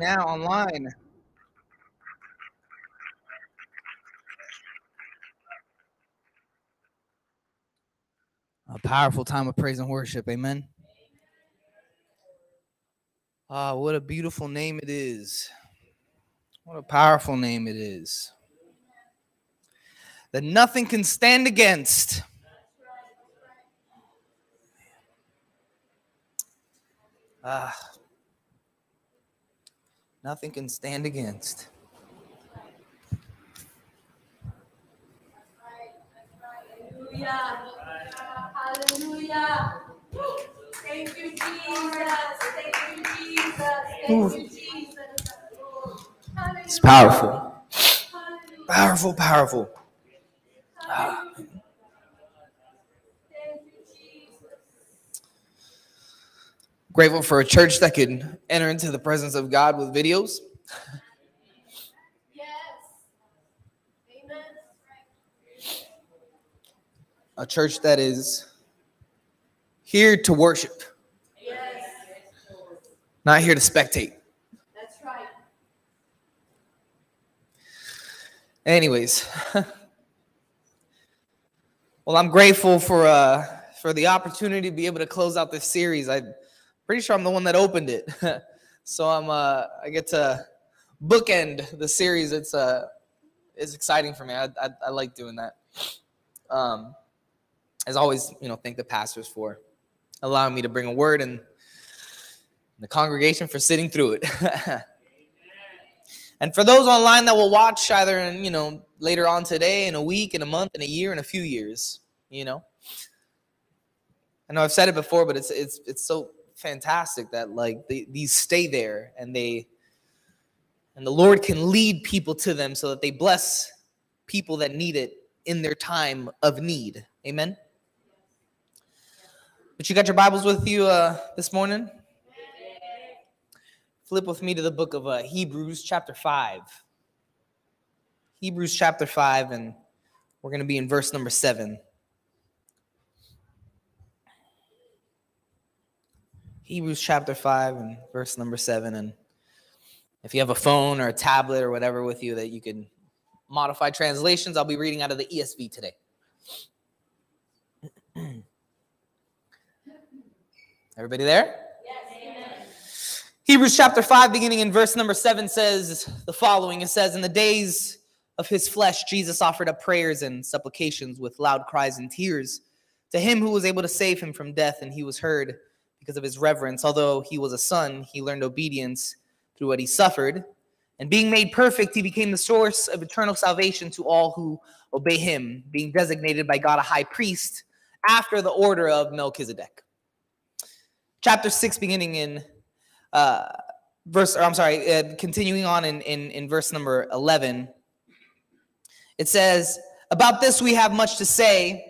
now online. A powerful time of praise and worship. Amen. Ah, what a beautiful name it is. What a powerful name it is. That nothing can stand against. Ah, nothing can stand against. Hallelujah. Hallelujah. Thank you, Jesus. Thank you, Jesus. Thank you, Jesus. It's powerful. Powerful, powerful. Ah, Thank you, Jesus. Grateful for a church that can enter into the presence of God with videos. Yes. Amen. A church that is here to worship, Yes. not here to spectate. That's right. Anyways, well, I'm grateful for uh for the opportunity to be able to close out this series. I'm pretty sure I'm the one that opened it, so I'm uh I get to bookend the series. It's uh it's exciting for me. I I, I like doing that. Um, as always, you know, thank the pastors for allowing me to bring a word and the congregation for sitting through it. And for those online that will watch either in, you know, later on today, in a week, in a month, in a year, in a few years, you know. I know I've said it before, but it's it's it's so fantastic that like they, these stay there and they and the Lord can lead people to them so that they bless people that need it in their time of need. Amen. But you got your Bibles with you uh, this morning? flip with me to the book of uh, Hebrews, chapter 5. Hebrews, chapter 5, and we're going to be in verse number 7. Hebrews, chapter 5, and verse number 7. And if you have a phone or a tablet or whatever with you that you can modify translations, I'll be reading out of the ESV today. Everybody there? Yes, Hebrews chapter 5, beginning in verse number 7, says the following It says, In the days of his flesh, Jesus offered up prayers and supplications with loud cries and tears to him who was able to save him from death, and he was heard because of his reverence. Although he was a son, he learned obedience through what he suffered. And being made perfect, he became the source of eternal salvation to all who obey him, being designated by God a high priest after the order of Melchizedek. Chapter 6, beginning in uh, verse, or I'm sorry, uh, continuing on in, in, in verse number 11, it says, About this we have much to say,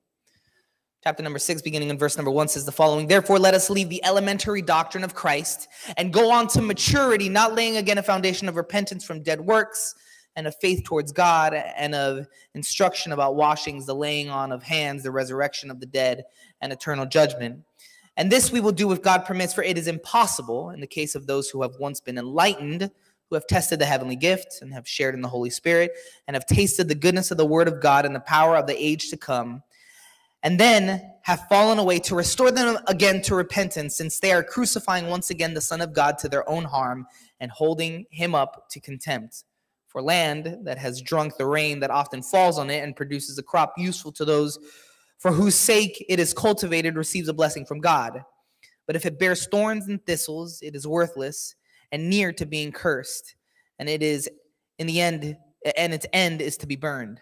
Chapter number six, beginning in verse number one, says the following Therefore, let us leave the elementary doctrine of Christ and go on to maturity, not laying again a foundation of repentance from dead works and of faith towards God and of instruction about washings, the laying on of hands, the resurrection of the dead, and eternal judgment. And this we will do if God permits, for it is impossible in the case of those who have once been enlightened who have tested the heavenly gifts and have shared in the Holy Spirit and have tasted the goodness of the Word of God and the power of the age to come, and then have fallen away to restore them again to repentance, since they are crucifying once again the Son of God to their own harm and holding him up to contempt. For land that has drunk the rain that often falls on it and produces a crop useful to those for whose sake it is cultivated receives a blessing from God. But if it bears thorns and thistles, it is worthless and near to being cursed, and it is in the end, and its end is to be burned.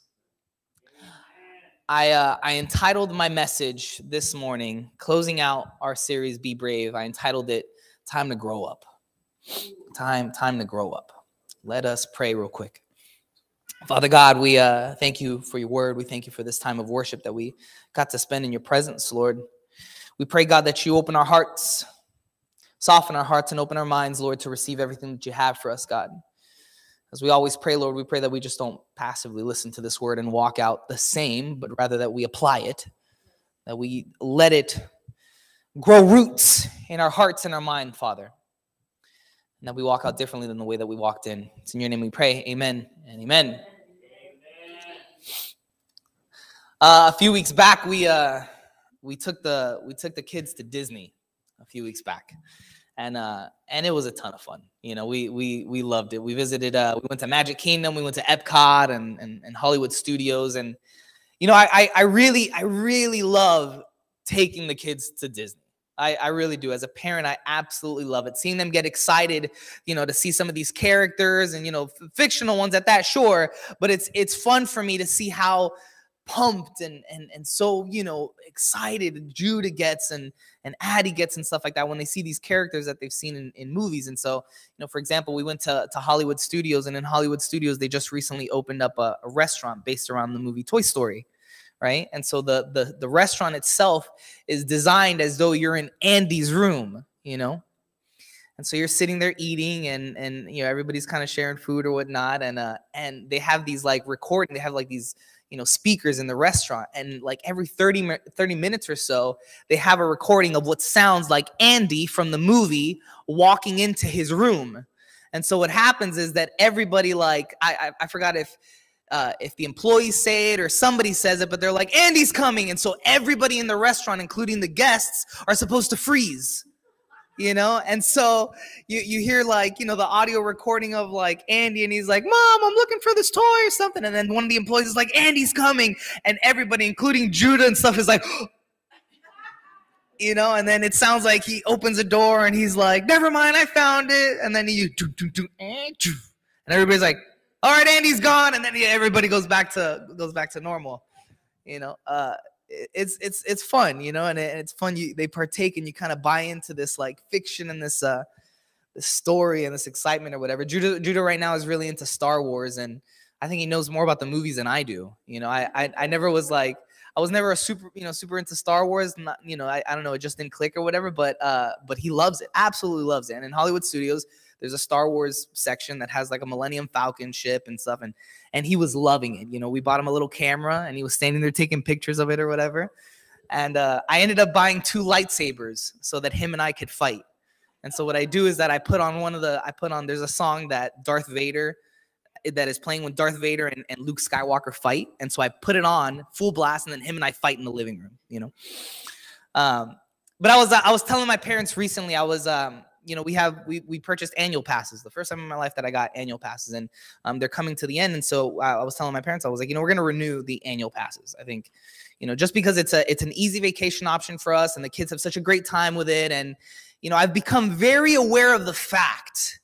I, uh, I entitled my message this morning, closing out our series Be Brave. I entitled it Time to Grow Up. Time, time to grow up. Let us pray real quick. Father God, we uh, thank you for your word. We thank you for this time of worship that we got to spend in your presence, Lord. We pray, God, that you open our hearts, soften our hearts, and open our minds, Lord, to receive everything that you have for us, God. As we always pray, Lord, we pray that we just don't passively listen to this word and walk out the same, but rather that we apply it, that we let it grow roots in our hearts and our mind, Father. And that we walk out differently than the way that we walked in. It's in your name we pray. Amen and amen. Uh, a few weeks back, we uh, we took the we took the kids to Disney a few weeks back and uh and it was a ton of fun you know we we we loved it we visited uh we went to magic kingdom we went to epcot and and, and hollywood studios and you know I, I i really i really love taking the kids to disney I, I really do. As a parent, I absolutely love it. Seeing them get excited, you know, to see some of these characters and you know, f- fictional ones at that, sure. But it's it's fun for me to see how pumped and and and so you know excited Judah gets and and Addie gets and stuff like that when they see these characters that they've seen in, in movies. And so, you know, for example, we went to, to Hollywood Studios, and in Hollywood Studios, they just recently opened up a, a restaurant based around the movie Toy Story. Right. And so the, the the restaurant itself is designed as though you're in Andy's room, you know. And so you're sitting there eating and and you know everybody's kind of sharing food or whatnot. And uh and they have these like recording, they have like these you know speakers in the restaurant and like every 30 30 minutes or so they have a recording of what sounds like Andy from the movie walking into his room and so what happens is that everybody like I I, I forgot if uh, if the employees say it or somebody says it, but they're like, Andy's coming. And so everybody in the restaurant, including the guests, are supposed to freeze you know? And so you you hear like you know the audio recording of like andy and he's like mom i'm looking for this toy or something. And then one of the employees is like andy's coming. And everybody including judah and stuff is like you know? And then it sounds like he opens a door and he's like never mind i found it. And then you do and everybody's like all right andy's gone. And then everybody goes back to goes back to normal you know? Uh it's it's it's fun, you know, and, it, and it's fun. You they partake and you kind of buy into this like fiction and this uh this story and this excitement or whatever. Judah Judah right now is really into Star Wars, and I think he knows more about the movies than I do. You know, I I, I never was like I was never a super you know super into Star Wars. Not you know I, I don't know it just didn't click or whatever. But uh but he loves it, absolutely loves it. And in Hollywood Studios, there's a Star Wars section that has like a Millennium Falcon ship and stuff, and and he was loving it. You know, we bought him a little camera, and he was standing there taking pictures of it or whatever. And uh, I ended up buying two lightsabers so that him and I could fight. And so what I do is that I put on one of the I put on there's a song that Darth Vader that is playing when Darth Vader and, and Luke Skywalker fight. And so I put it on full blast, and then him and I fight in the living room. You know. Um, but I was I was telling my parents recently I was um you know we have we we purchased annual passes. The first time in my life that i got annual passes and um, they're coming to the end. And so I, I was telling my parents i was like you know we're to renew the annual passes. I think you know just because it's a it's an easy vacation option for us and the kids have such a great time with it. And you know i've become very aware of the fact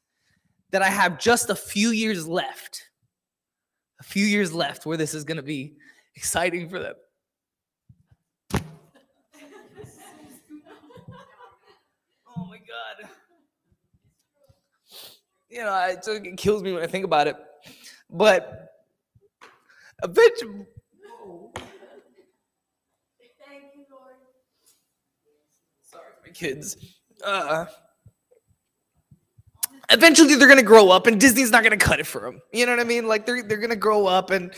that i have just a few years left a few years left where this is to be exciting for them oh my god you know I, it kills me when i think about it. But eventually Thank you, Lord. sorry my kids. Uh eventually they're gonna grow up and disney's not gonna cut it for them you know what i mean? Like they're, they're gonna grow up and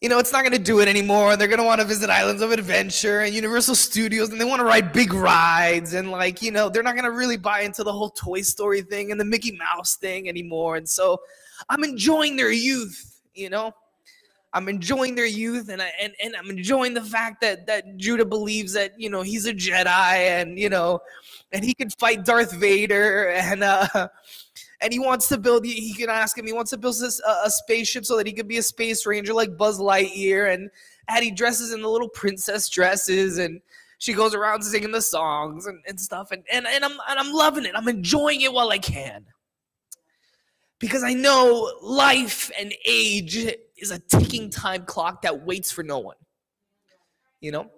you know it's not gonna do it anymore. They're gonna want to visit islands of adventure and universal studios and they want to ride big rides and like you know they're not gonna really buy into the whole toy story thing and the mickey mouse thing anymore. And so i'm enjoying their youth you know? I'm enjoying their youth and I and, and I'm enjoying the fact that that Judah believes that you know he's a Jedi and you know and he can fight Darth Vader and uh and he wants to build he can ask him he wants to build this a, spaceship so that he could be a space ranger like Buzz Lightyear and Addie dresses in the little princess dresses and she goes around singing the songs and, and stuff and, and and I'm and I'm loving it I'm enjoying it while I can because I know life and age is a ticking time clock that waits for no one. You know?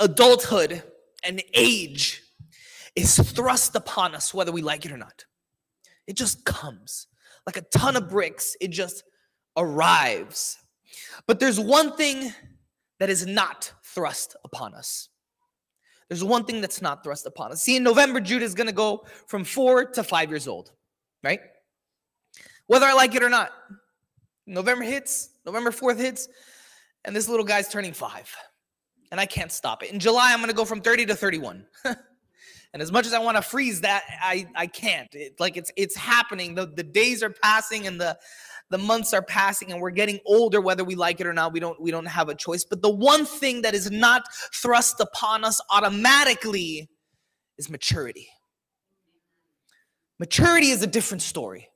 Adulthood and age is thrust upon us whether we like it or not. It just comes like a ton of bricks, it just arrives. But there's one thing that is not thrust upon us. There's one thing that's not thrust upon us. See, in November, Judah is going to go from four to five years old right? Whether I like it or not. November hits, November 4th hits, and this little guy's turning five. And I can't stop it. In July, I'm going to go from 30 to 31. and as much as I want to freeze that, I, I can't. It, like it's it's happening. The, the days are passing and the the months are passing and we're getting older whether we like it or not we don't we don't have a choice but the one thing that is not thrust upon us automatically is maturity Maturity is a different story.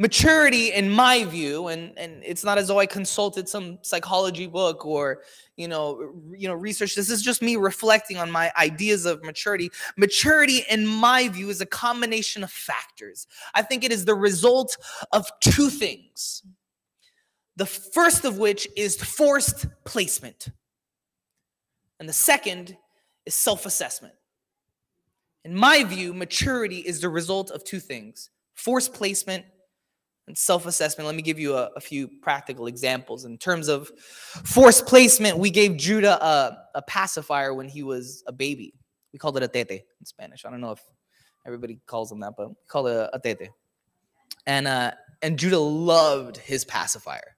Maturity, in my view, and, and it's not as though I consulted some psychology book or you know, you know, research. This is just me reflecting on my ideas of maturity. Maturity, in my view, is a combination of factors. I think it is the result of two things. The first of which is forced placement, and the second is self assessment. In my view, maturity is the result of two things forced placement and self assessment. Let me give you a, a, few practical examples. In terms of force placement, we gave Judah a, a pacifier when he was a baby. We called it a tete in Spanish. I don't know if everybody calls them that, but we call it a, a tete. And, uh, and Judah loved his pacifier.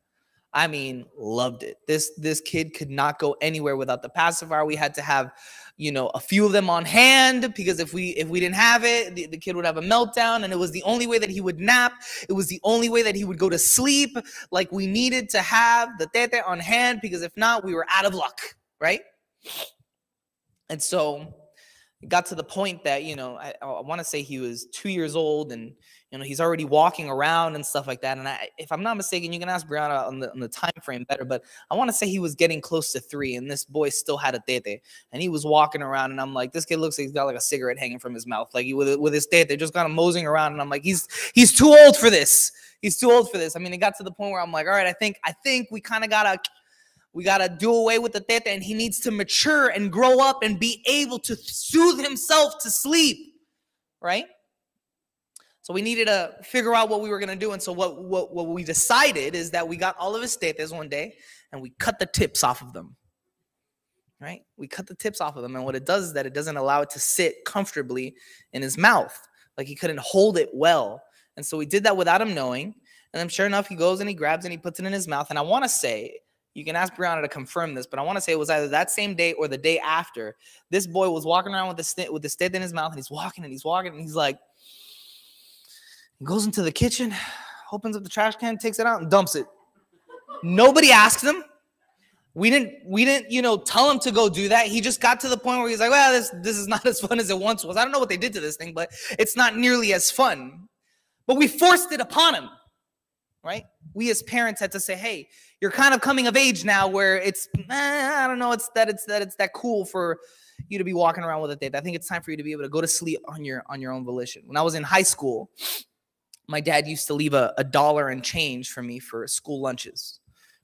I mean, loved it. This this kid could not go anywhere without the pacifier. We had to have, you know, a few of them on hand because if we if we didn't have it, the, the kid would have a meltdown, and it was the only way that he would nap. It was the only way that he would go to sleep. Like we needed to have the tete on hand because if not, we were out of luck, right? And so it got to the point that you know I, I want to say he was two years old and you know he's already walking around and stuff like that and I, if i'm not mistaken you can ask brianna on the, on the time frame better but i want to say he was getting close to three and this boy still had a tete and he was walking around and i'm like this kid looks like he's got like a cigarette hanging from his mouth like he, with, with his tete just kind of moseying around and i'm like he's he's too old for this. He's too old for this. I mean it got to the point where i'm like all right i think i think we kind of gotta we got to do away with the tete, and he needs to mature and grow up and be able to soothe himself to sleep, right? So we needed to figure out what we were going to do. And so what, what, what we decided is that we got all of his tetes one day and we cut the tips off of them, right? We cut the tips off of them. And what it does is that it doesn't allow it to sit comfortably in his mouth. Like he couldn't hold it well. And so we did that without him knowing. And then sure enough, he goes and he grabs and he puts it in his mouth. And I want to say you can ask Brianna to confirm this, but I want to say it was either that same day or the day after. This boy was walking around with the st- with the stick in his mouth, and he's walking and he's walking, and he's like, goes into the kitchen, opens up the trash can, takes it out, and dumps it. Nobody asked him. We didn't we didn't you know tell him to go do that. He just got to the point where he's like, well, this this is not as fun as it once was. I don't know what they did to this thing, but it's not nearly as fun. But we forced it upon him right? We as parents had to say, "Hey, you're kind of coming of age now, where it's eh, I don't know, it's that it's that it's that cool for you to be walking around with a tete. I think it's time for you to be able to go to sleep on your on your own volition." When I was in high school, my dad used to leave a, a dollar and change for me for school lunches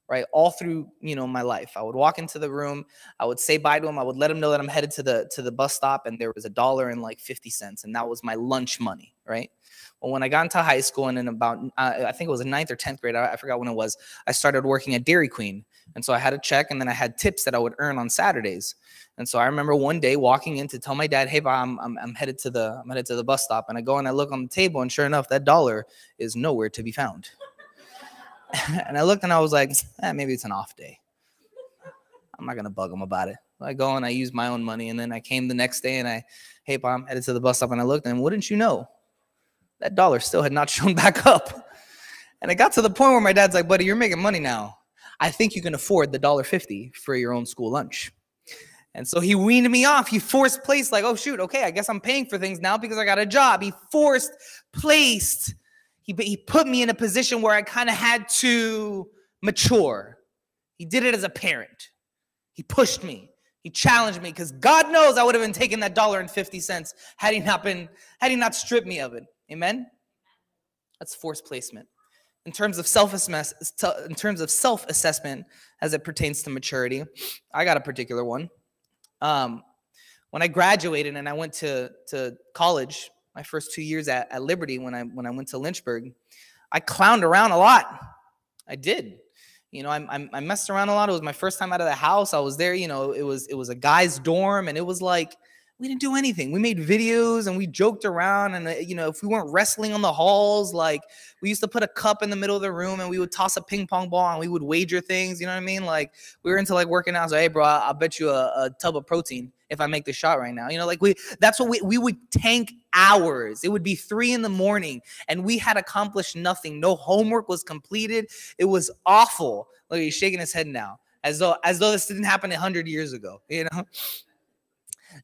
right? All through you know my life. I would walk into the room i would say bye to him i would let him know that i'm headed to the to the bus stop and there was a dollar and like 50 cents and that was my lunch money right well, when I got into high school and in about, uh, I think it was a ninth or 10th grade, I, I forgot when it was, I started working at Dairy Queen. And so I had a check and then I had tips that I would earn on Saturdays. And so I remember one day walking in to tell my dad, "Hey, I'm, I'm, I'm headed to the I'm headed to the bus stop." And I go and I look on the table, and sure enough, that dollar is nowhere to be found. and I looked and I was like, eh, "Maybe it's an off day. I'm not gonna bug him about it." I go and I use my own money, and then I came the next day and I, "Hey, Pa, I'm headed to the bus stop," and I looked, and wouldn't you know, that dollar still had not shown back up. And it got to the point where my dad's like, buddy, you're making money now. I think you can afford the dollar fifty for your own school lunch. And so he weaned me off. He forced placed, like, oh shoot, okay, I guess I'm paying for things now because I got a job. He forced placed. He, he put me in a position where I kind of had to mature. He did it as a parent. He pushed me. He challenged me because God knows I would have been taking that dollar and 50 cents had he not been, had he not stripped me of it. Amen. That's force placement. In terms of self in terms of self assessment as it pertains to maturity, I got a particular one. Um, when I graduated and I went to to college, my first two years at, at Liberty, when I when I went to Lynchburg, I clowned around a lot. I did. You know, I, I, I messed around a lot. It was my first time out of the house. I was there. You know, it was it was a guy's dorm, and it was like we didn't do anything. We made videos and we joked around. And, uh, you know, if we weren't wrestling on the halls, like we used to put a cup in the middle of the room and we would toss a ping pong ball and we would wager things. You know what I mean? Like we were into like working out. So, hey, bro, I'll bet you a, a tub of protein if I make the shot right now. You know, like we, that's what we, we would tank hours. It would be three in the morning and we had accomplished nothing. No homework was completed. It was awful. Look, he's shaking his head now as though, as though this didn't happen a hundred years ago, you know?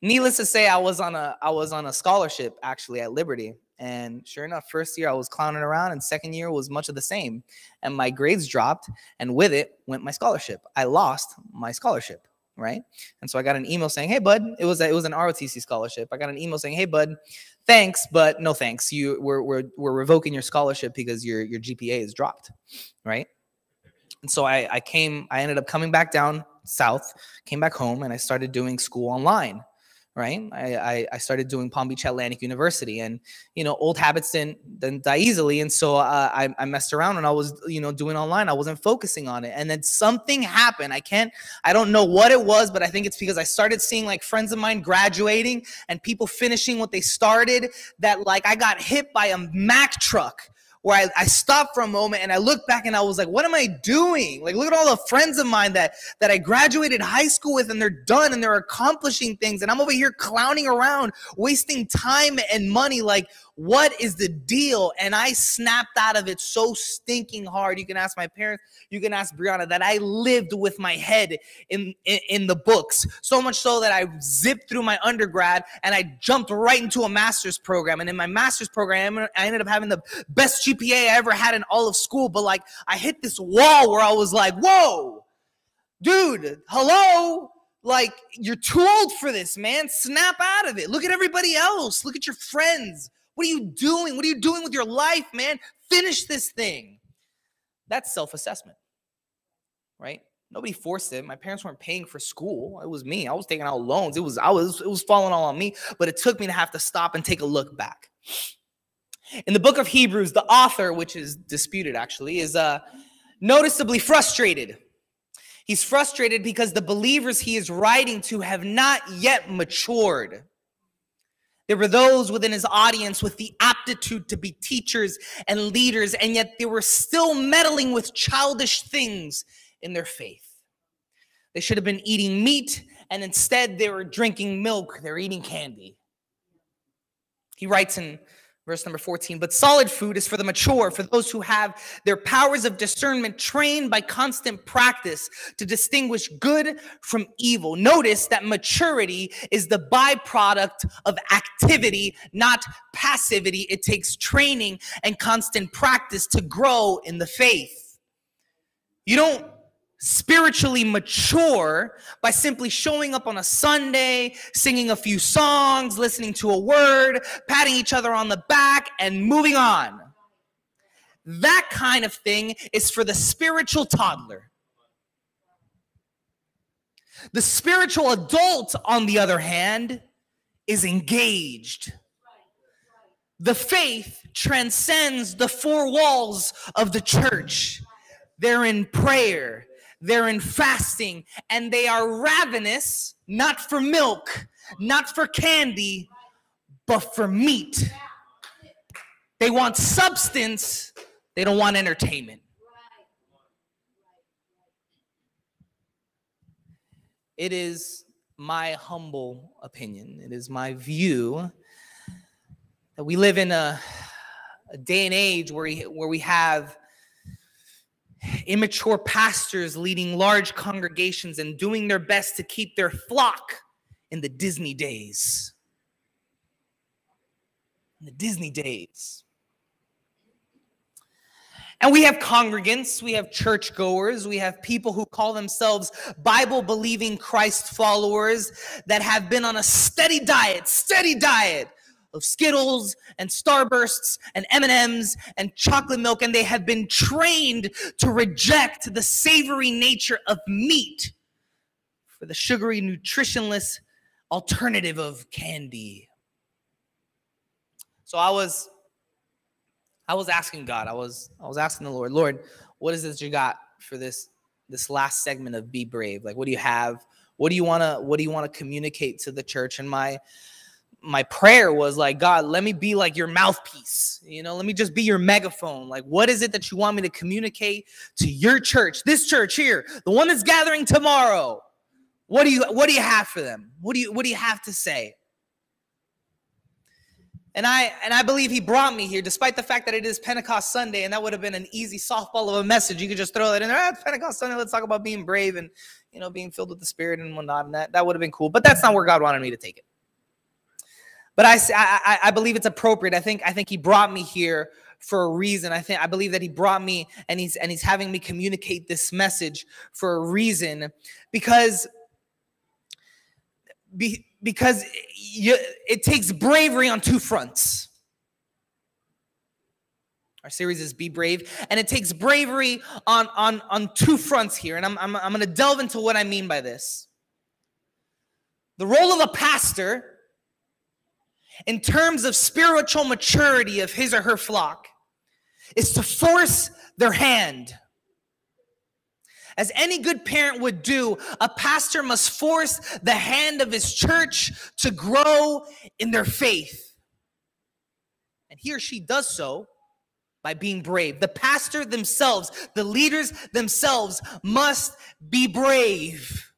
Needless to say, I was on a I was on a scholarship actually at Liberty. And sure enough, first year I was clowning around, and second year was much of the same. And my grades dropped, and with it went my scholarship. I lost my scholarship, right? And so I got an email saying, "Hey, bud, it was a, it was an ROTC scholarship." I got an email saying, "Hey, bud, thanks, but no thanks. You we're we're we're revoking your scholarship because your your GPA is dropped, right?" And so I I came, I ended up coming back down south, came back home, and I started doing school online right? I, I, I, started doing Palm Beach Atlantic University, and you know, old habits didn't, didn't die easily, and so uh, I, I messed around and I was you know doing online. I wasn't focusing on it, and then something happened. I can't, I don't know what it was, but I think it's because I started seeing like friends of mine graduating and people finishing what they started. That like I got hit by a Mack truck where I, I stopped for a moment and I looked back and I was like, what am I doing? Like, look at all the friends of mine that that I graduated high school with and they're done and they're accomplishing things. And I'm over here clowning around, wasting time and money. Like, what is the deal? And I snapped out of it so stinking hard. You can ask my parents, you can ask Brianna that I lived with my head in, in, in the books. So much so that I zipped through my undergrad and I jumped right into a master's program. And in my master's program, I ended up having the best GPA I ever had in all of school. But like I hit this wall where I was like, whoa, dude, hello like you're too old for this man snap out of it look at everybody else look at your friends what are you doing? What are you doing with your life, man? Finish this thing. That's self assessment, right? Nobody forced it. My parents weren't paying for school. It was me. I was taking out loans. It was I was it was falling all on me, but it took me to have to stop and take a look back. In the book of Hebrews, the author, which is disputed actually, is uh noticeably frustrated. He's frustrated because the believers he is writing to have not yet matured. There were those within his audience with the aptitude to be teachers and leaders, and yet they were still meddling with childish things in their faith. They should have been eating meat, and instead they were drinking milk, they're eating candy. He writes in Verse number 14, but solid food is for the mature, for those who have their powers of discernment trained by constant practice to distinguish good from evil. Notice that maturity is the byproduct of activity, not passivity. It takes training and constant practice to grow in the faith. You don't spiritually mature by simply showing up on a Sunday, singing a few songs, listening to a word, patting each other on the back, and moving on. That kind of thing is for the spiritual toddler. The spiritual adult, on the other hand, is engaged. The faith transcends the four walls of the church. They're in prayer, they're in fasting, and they are ravenous, not for milk, not for candy, but for meat. They want substance, they don't want entertainment. It is my humble opinion, it is my view that we live in a, a day and age where we, where we have immature pastors leading large congregations and doing their best to keep their flock in the Disney days. In the Disney days. And we have congregants, we have churchgoers, we have people who call themselves Bible believing Christ followers that have been on a steady diet, steady diet of Skittles and Starbursts and M&Ms and chocolate milk and they have been trained to reject the savory nature of meat for the sugary nutritionless alternative of candy. So I was I was asking God, I was I was asking the Lord, Lord, what is this you got for this this last segment of be brave? Like what do you have? What do you want to what do you want to communicate to the church? And my my prayer was like, God, let me be like your mouthpiece. You know, let me just be your megaphone. Like, what is it that you want me to communicate to your church, this church here, the one that's gathering tomorrow? What do you what do you have for them? What do you what do you have to say? And I and I believe he brought me here, despite the fact that it is Pentecost Sunday, and that would have been an easy softball of a message. You could just throw that in there. Ah, it's Pentecost Sunday. Let's talk about being brave and you know being filled with the Spirit and whatnot. And that that would have been cool. But that's not where God wanted me to take it. But I I, I believe it's appropriate. I think I think he brought me here for a reason. I think I believe that he brought me and he's and he's having me communicate this message for a reason because be, because you, it takes bravery on two fronts. Our series is Be Brave, and it takes bravery on, on, on two fronts here. And I'm, I'm, I'm going to delve into what I mean by this. The role of a pastor, in terms of spiritual maturity of his or her flock, is to force their hand as any good parent would do, a pastor must force the hand of his church to grow in their faith. And he or she does so by being brave. The pastor themselves, the leaders themselves must be brave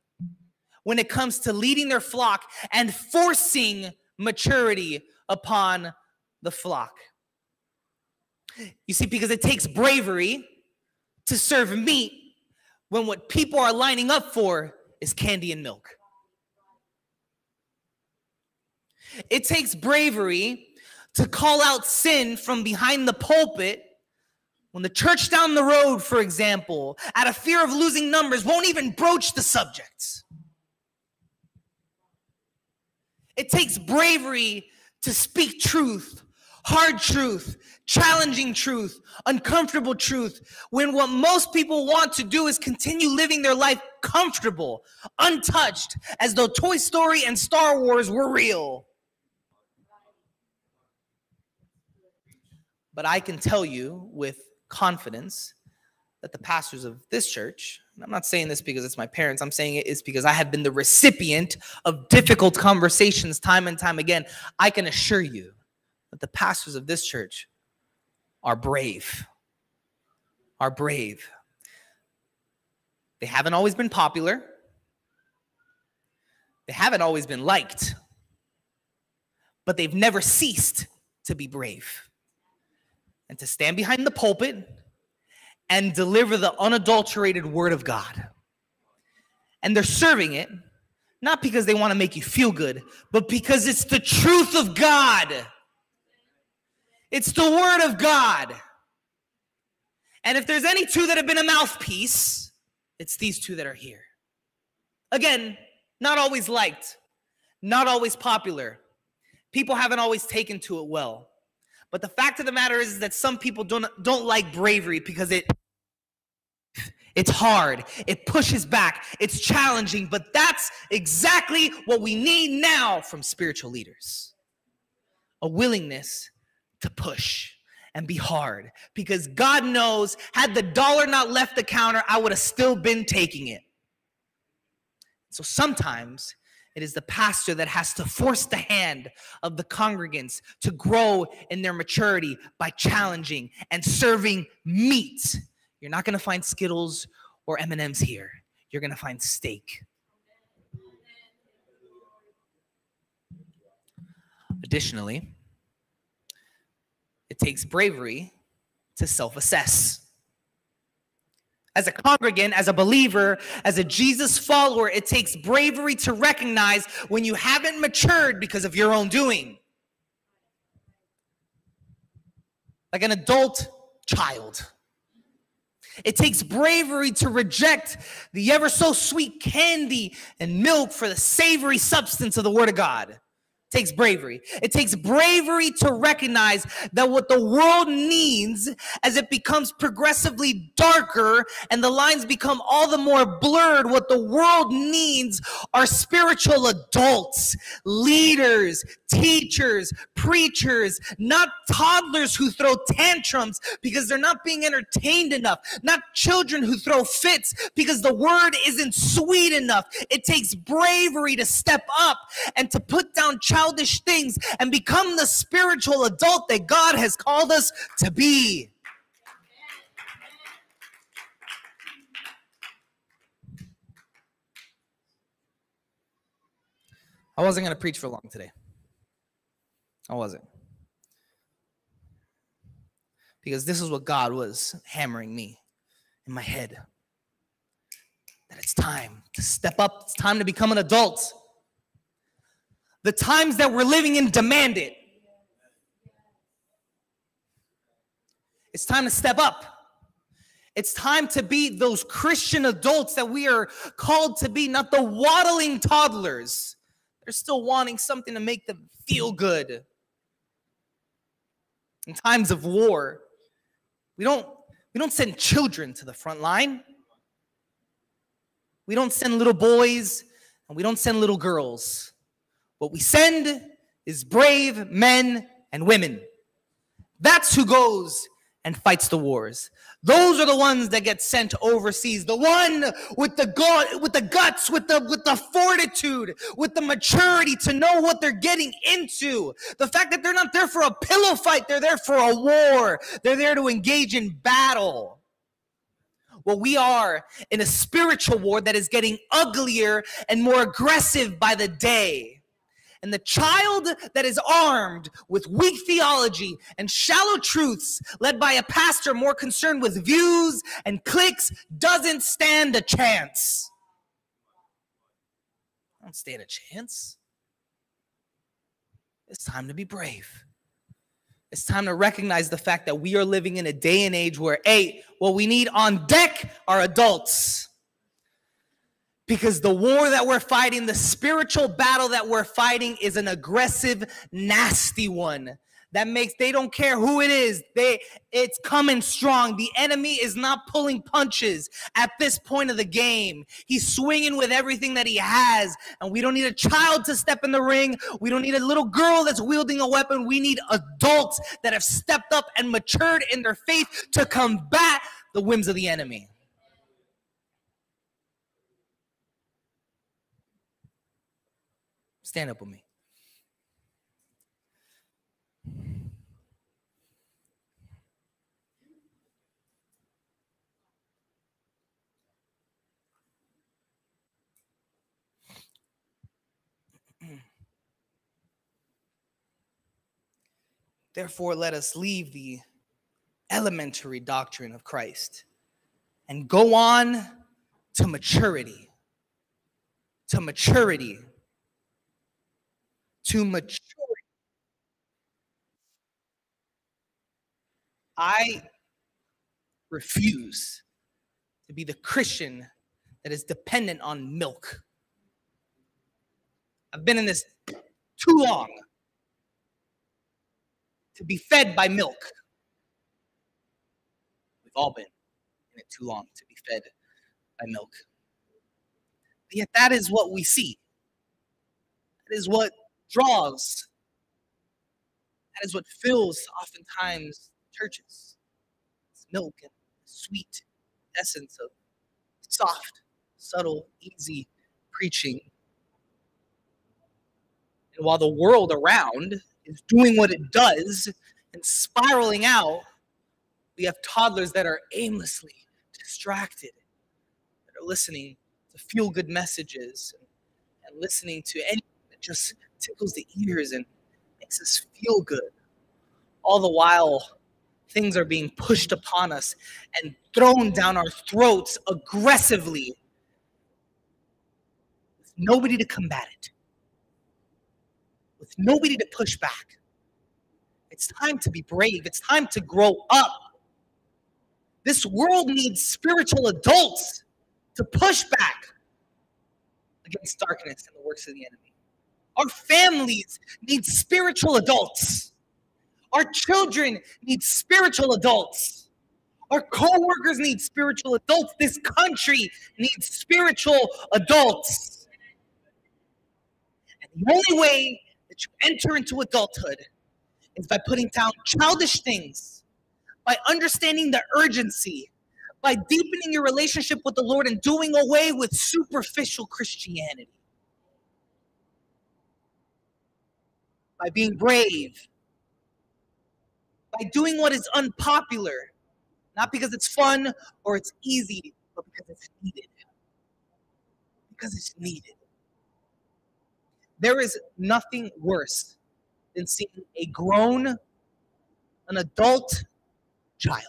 when it comes to leading their flock and forcing maturity upon the flock. You see, because it takes bravery to serve meat when what people are lining up for is candy and milk. It takes bravery to call out sin from behind the pulpit when the church down the road, for example, out of fear of losing numbers, won't even broach the subjects. It takes bravery to speak truth, hard truth, challenging truth, uncomfortable truth, when what most people want to do is continue living their life comfortable, untouched, as though Toy Story and Star Wars were real. But I can tell you with confidence that the pastors of this church, I'm not saying this because it's my parents, I'm saying it is because I have been the recipient of difficult conversations time and time again. I can assure you that the pastors of this church are brave. Are brave. They haven't always been popular. They haven't always been liked. But they've never ceased to be brave and to stand behind the pulpit and deliver the unadulterated word of God. And they're serving it not because they want to make you feel good, but because it's the truth of God. It's the word of God. And if there's any two that have been a mouthpiece, it's these two that are here. Again, not always liked, not always popular. People haven't always taken to it well. But the fact of the matter is, is that some people don't don't like bravery because it it's hard. It pushes back. It's challenging, but that's exactly what we need now from spiritual leaders. A willingness to push and be hard because God knows had the dollar not left the counter, I would have still been taking it. So sometimes it is the pastor that has to force the hand of the congregants to grow in their maturity by challenging and serving meat. You're not going to find Skittles or M&Ms here. You're going to find steak. Additionally, it takes bravery to self assess. As a congregant, as a believer, as a Jesus follower, it takes bravery to recognize when you haven't matured because of your own doing. Like an adult child. It takes bravery to reject the ever so sweet candy and milk for the savory substance of the Word of God takes bravery. It takes bravery to recognize that what the world needs as it becomes progressively darker and the lines become all the more blurred, what the world needs are spiritual adults, leaders, teachers, preachers, not toddlers who throw tantrums because they're not being entertained enough, not children who throw fits because the word isn't sweet enough. It takes bravery to step up and to put down childish things and become the spiritual adult that God has called us to be. I wasn't going to preach for long today. I wasn't. Because this is what God was hammering me in my head. That it's time to step up, it's time to become an adult. The times that we're living in demand it. It's time to step up. It's time to be those Christian adults that we are called to be, not the waddling toddlers. They're still wanting something to make them feel good. In times of war, we don't we don't send children to the front line. We don't send little boys and we don't send little girls. What we send is brave men and women. That's who goes and fights the wars. Those are the ones that get sent overseas. The one with the gut, with the guts, with the with the fortitude, with the maturity to know what they're getting into. The fact that they're not there for a pillow fight, they're there for a war. They're there to engage in battle. Well, we are in a spiritual war that is getting uglier and more aggressive by the day. And the child that is armed with weak theology and shallow truths, led by a pastor more concerned with views and clicks, doesn't stand a chance. Don't stand a chance. It's time to be brave. It's time to recognize the fact that we are living in a day and age where, A, what we need on deck are adults because the war that we're fighting, the spiritual battle that we're fighting is an aggressive, nasty one. That makes they don't care who it is. They it's coming strong. The enemy is not pulling punches at this point of the game. He's swinging with everything that he has, and we don't need a child to step in the ring. We don't need a little girl that's wielding a weapon. We need adults that have stepped up and matured in their faith to combat the whims of the enemy. Stand up with me. Therefore, let us leave the elementary doctrine of Christ and go on to maturity. To maturity to maturity. I refuse to be the Christian that is dependent on milk. I've been in this too long to be fed by milk. We've all been in it too long to be fed by milk. But yet, that is what we see. That is what draws. That is what fills oftentimes churches. It's milk and sweet essence of soft, subtle, easy preaching. And while the world around is doing what it does and spiraling out, we have toddlers that are aimlessly distracted, that are listening to feel good messages and listening to anything that just tickles the ears and makes us feel good. All the while, things are being pushed upon us and thrown down our throats aggressively. With nobody to combat it, with nobody to push back. It's time to be brave. It's time to grow up. This world needs spiritual adults to push back against darkness and the works of the enemy. Our families need spiritual adults. Our children need spiritual adults. Our co-workers need spiritual adults. This country needs spiritual adults. And the only way that you enter into adulthood is by putting down childish things, by understanding the urgency, by deepening your relationship with the Lord and doing away with superficial Christianity. By being brave, by doing what is unpopular, not because it's fun or it's easy, but because it's needed. Because it's needed. There is nothing worse than seeing a grown, an adult child.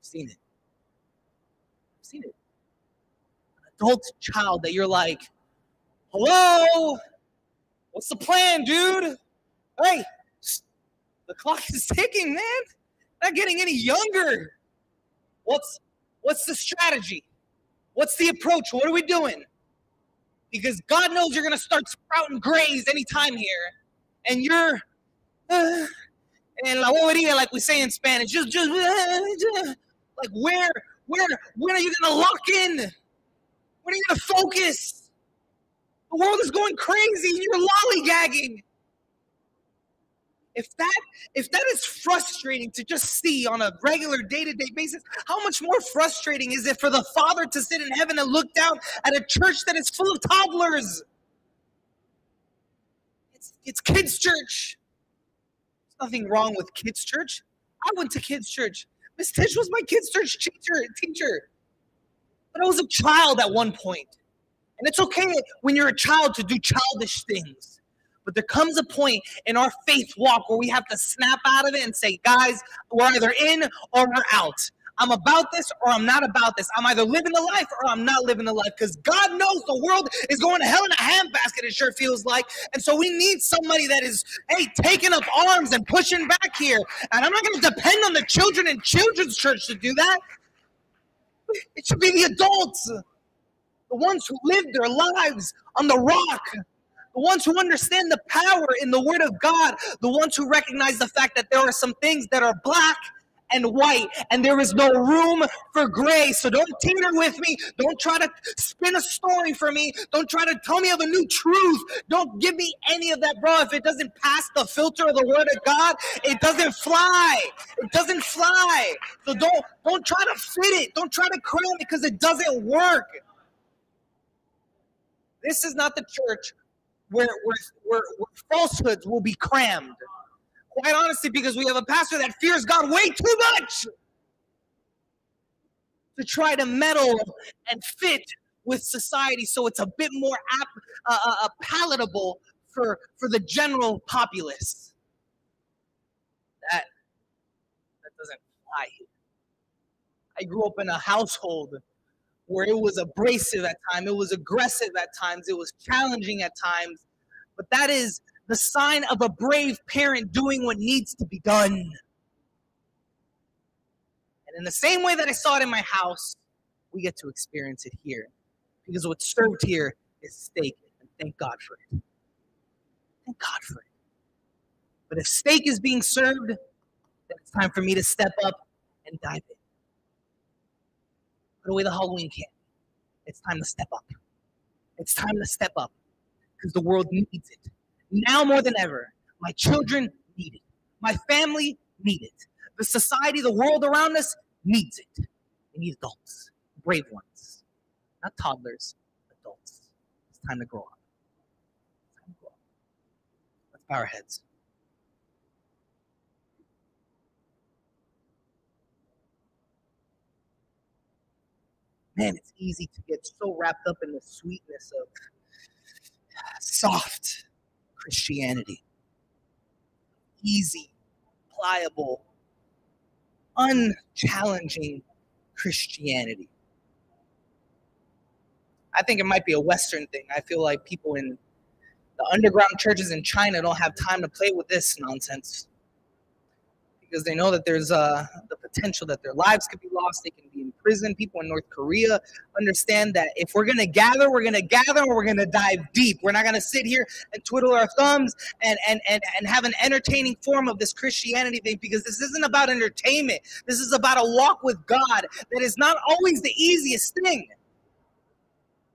I've seen it. I've seen it. An adult child that you're like, hello, what's the plan, dude? Hey, the clock is ticking, man. Not getting any younger. What's what's the strategy? What's the approach? What are we doing? Because God knows you're gonna start sprouting grays anytime here, and you're uh, and la bobería, like we say in Spanish, just just uh, like where where when are you gonna lock in? When are you gonna focus? The world is going crazy, you're lollygagging. If that if that is frustrating to just see on a regular day-to-day basis how much more frustrating is it for the father to sit in heaven and look down at a church that is full of toddlers? It's, it's kids church. There's nothing wrong with kids church. I went to kids church. Miss tish was my kids church teacher teacher. But i was a child at one point and it's okay when you're a child to do childish things but there comes a point in our faith walk where we have to snap out of it and say, guys, we're either in or we're out. I'm about this or I'm not about this. I'm either living the life or I'm not living the life because God knows the world is going to hell in a handbasket, it sure feels like. And so we need somebody that is, hey, taking up arms and pushing back here. And I'm not going to depend on the children in children's church to do that. It should be the adults, the ones who live their lives on the rock the ones who understand the power in the Word of God, the ones who recognize the fact that there are some things that are black and white, and there is no room for gray. So don't teeter with me. Don't try to spin a story for me. Don't try to tell me of a new truth. Don't give me any of that, bro. If it doesn't pass the filter of the word of God, it doesn't fly. It doesn't fly. So don't don't try to fit it. Don't try to cram it because it doesn't work. This is not the church where, where, where, where falsehoods will be crammed. Quite honestly, because we have a pastor that fears God way too much to try to meddle and fit with society so it's a bit more ap- uh, uh, uh palatable for, for the general populace. That, that doesn't fly. I grew up in a household where it was abrasive at times, it was aggressive at times, it was challenging at times, but that is the sign of a brave parent doing what needs to be done. And in the same way that I saw it in my house, we get to experience it here. Because what's served here is steak, and thank God for it. Thank God for it. But if steak is being served, then it's time for me to step up and dive in. Put away the Halloween candy. It's time to step up. It's time to step up because the world needs it. Now more than ever, my children need it. My family need it. The society, the world around us needs it. We need adults, brave ones, not toddlers, adults. It's time to grow up. Time to grow up. Let's bow our heads. Man, it's easy to get so wrapped up in the sweetness of soft Christianity. easy, pliable, unchallenging Christianity. I think it might be a Western thing. I feel like people in the underground churches in China don't have time to play with this nonsense because they know that there's uh, the potential that their lives could be lost. They can be in prison. People in North Korea understand that if we're going to gather, we're going to gather and we're going to dive deep. We're not going to sit here and twiddle our thumbs and, and, and, and have an entertaining form of this Christianity thing because this isn't about entertainment. This is about a walk with God that is not always the easiest thing,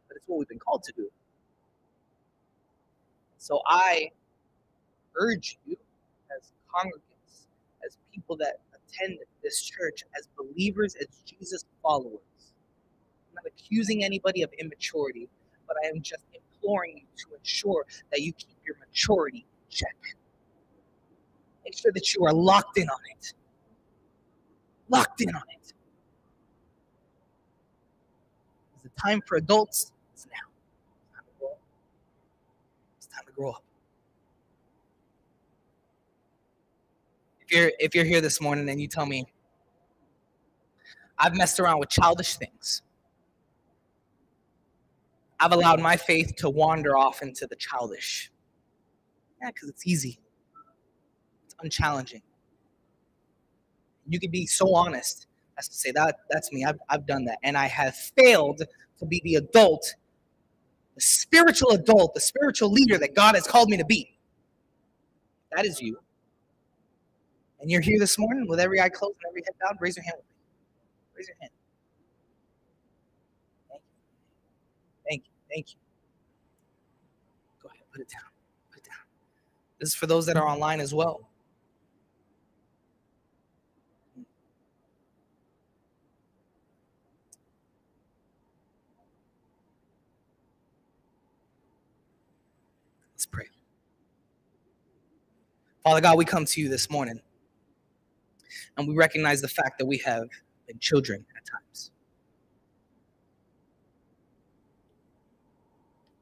but it's what we've been called to do. So I urge you as congregants as people that attend this church, as believers, as Jesus followers. I'm not accusing anybody of immaturity, but I am just imploring you to ensure that you keep your maturity check. Make sure that you are locked in on it. Locked in on it. the time for adults? It's now. It's time to grow up. It's time to grow up. You're if you're here this morning and you tell me I've messed around with childish things. I've allowed my faith to wander off into the childish. Yeah, because it's easy. It's unchallenging. You can be so honest as to say that that's me. I've, I've done that. And I have failed to be the adult, the spiritual adult, the spiritual leader that God has called me to be. That is you and you're here this morning with every eye closed and every head bowed, raise your hand with me. Raise your hand. Thank you. Thank you. Thank you. Go ahead, put it down. Put it down. This is for those that are online as well. Let's pray. Father God, we come to you this morning and we recognize the fact that we have been children at times.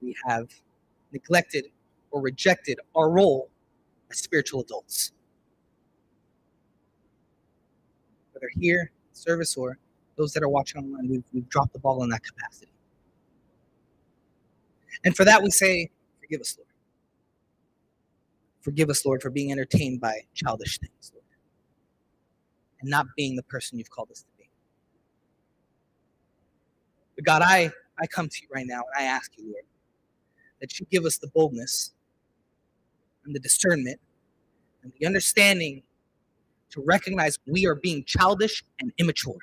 We have neglected or rejected our role as spiritual adults. Whether here, service, or those that are watching online, we've, we've dropped the ball in that capacity. And for that, we say, Forgive us, Lord. Forgive us, Lord, for being entertained by childish things, Lord and not being the person you've called us to be. But God, I, I come to you right now and I ask you, Lord, that you give us the boldness and the discernment and the understanding to recognize we are being childish and immature.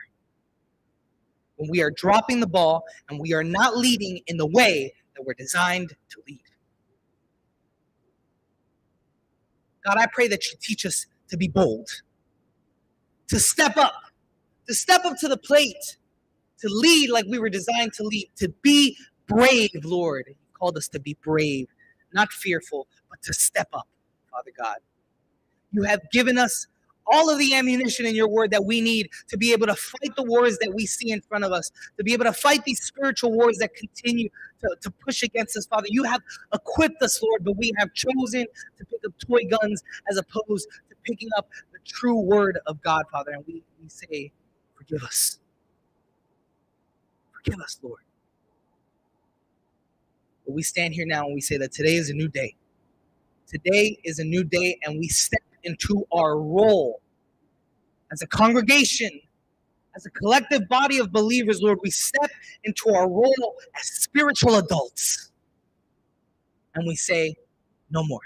When we are dropping the ball and we are not leading in the way that we're designed to lead. God, I pray that you teach us to be bold to step up, to step up to the plate, to lead like we were designed to lead, to be brave, Lord. You called us to be brave, not fearful, but to step up, Father God. You have given us all of the ammunition in your word that we need to be able to fight the wars that we see in front of us, to be able to fight these spiritual wars that continue to, to push against us, Father. You have equipped us, Lord, but we have chosen to pick up toy guns as opposed to picking up true word of God, Father. And we, we say, Forgive us. Forgive us, Lord. But we stand here now and we say that today is a new day. Today is a new day, and we step into our role as a congregation, as a collective body of believers, Lord. We step into our role as spiritual adults. And we say, No more.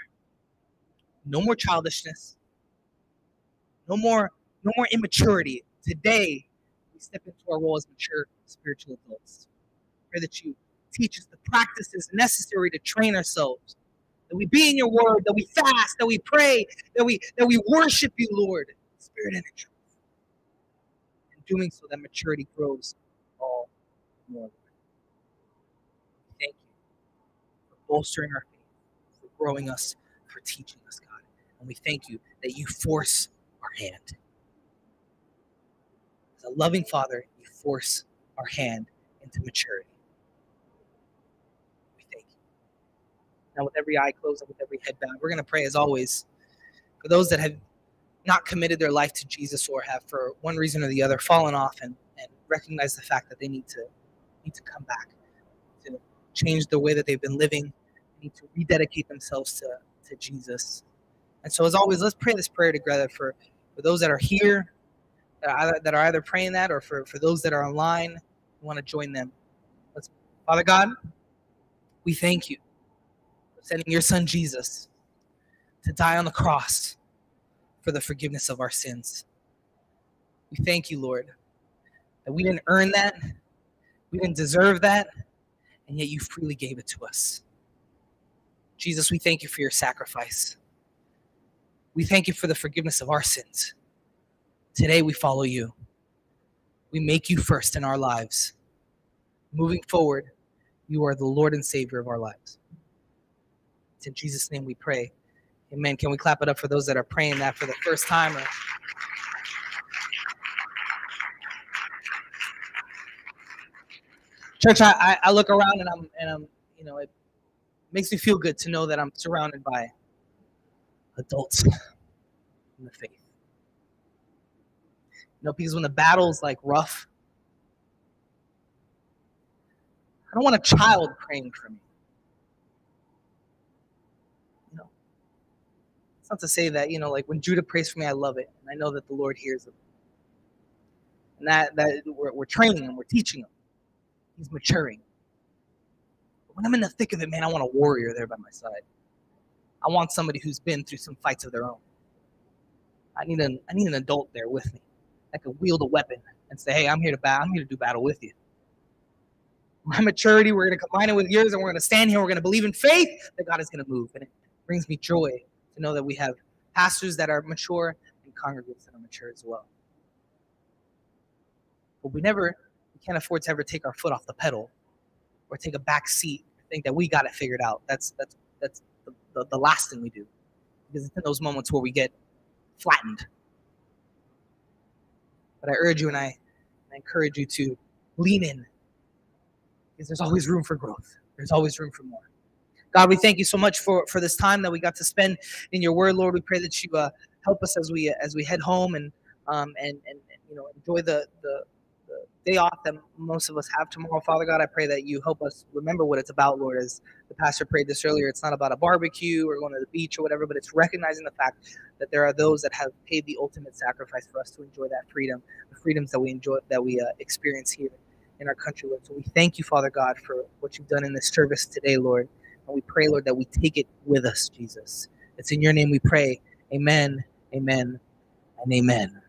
No more childishness. No more, no more immaturity. Today, we step into our role as mature spiritual adults. Pray that you teach us the practices necessary to train ourselves. That we be in your word, that we fast, that we pray, that we that we worship you, Lord, spirit and truth. In doing so, that maturity grows all more. Thank you for bolstering our faith, for growing us, for teaching us, God. And we thank you that you force hand. As a loving father, you force our hand into maturity. We thank you. Now, with every eye closed and with every head bowed, we're going to pray as always. for those that have not committed their life to Jesus or have, for one reason or the other, fallen off and, and recognize the fact that they need to need to come back, to change the way that they've been living, need to rededicate themselves to, to Jesus. And so, as always, let's pray this prayer together for, for those that are here, that are, either, that are either praying that, or for, for those that are online who want to join them. Let's, Father God, we thank you for sending your son Jesus to die on the cross for the forgiveness of our sins. We thank you, Lord, that we didn't earn that, we didn't deserve that, and yet you freely gave it to us. Jesus, we thank you for your sacrifice. We thank you for the forgiveness of our sins. Today we follow you. We make you first in our lives. Moving forward, you are the Lord and Savior of our lives. It's in Jesus' name we pray. Amen. Can we clap it up for those that are praying that for the first time? Or... Church, I, I, look around and I'm and I'm you know it makes me feel good to know that I'm surrounded by adults in the faith. You know, because when the battle's like rough, I don't want a child praying for me. You know, it's not to say that you know, like when Judah prays for me, I love it, and I know that the Lord hears him, and that that we're, we're training him, we're teaching him. He's maturing. But when I'm in the thick of it, man, I want a warrior there by my side. I want somebody who's been through some fights of their own. I need an I need an adult there with me that can wield a weapon and say, "Hey, I'm here to battle. I'm here to do battle with you." My maturity, we're going to combine it with yours, and we're going to stand here. We're going to believe in faith that God is going to move, and it brings me joy to know that we have pastors that are mature and congregants that are mature as well. But we never, we can't afford to ever take our foot off the pedal or take a back seat. Think that we got it figured out. That's that's that's the, the, last thing we do, because it's in those moments where we get flattened. But I urge you and I, I encourage you to lean in because there's always room for growth. There's always room for more. God, we thank you so much for for this time that we got to spend in your word, Lord. We pray that you uh, help us as we as we head home and um and and you know enjoy the the day off that most of us have tomorrow. Father God, I pray that you help us remember what it's about, Lord. As the pastor prayed this earlier, it's not about a barbecue or going to the beach or whatever, but it's recognizing the fact that there are those that have paid the ultimate sacrifice for us to enjoy that freedom, the freedoms that we enjoy, that we uh, experience here in our country, Lord. So we thank you, Father God, for what you've done in this service today, Lord. And we pray, Lord, that we take it with us, Jesus. It's in your name we pray. Amen, amen, and amen.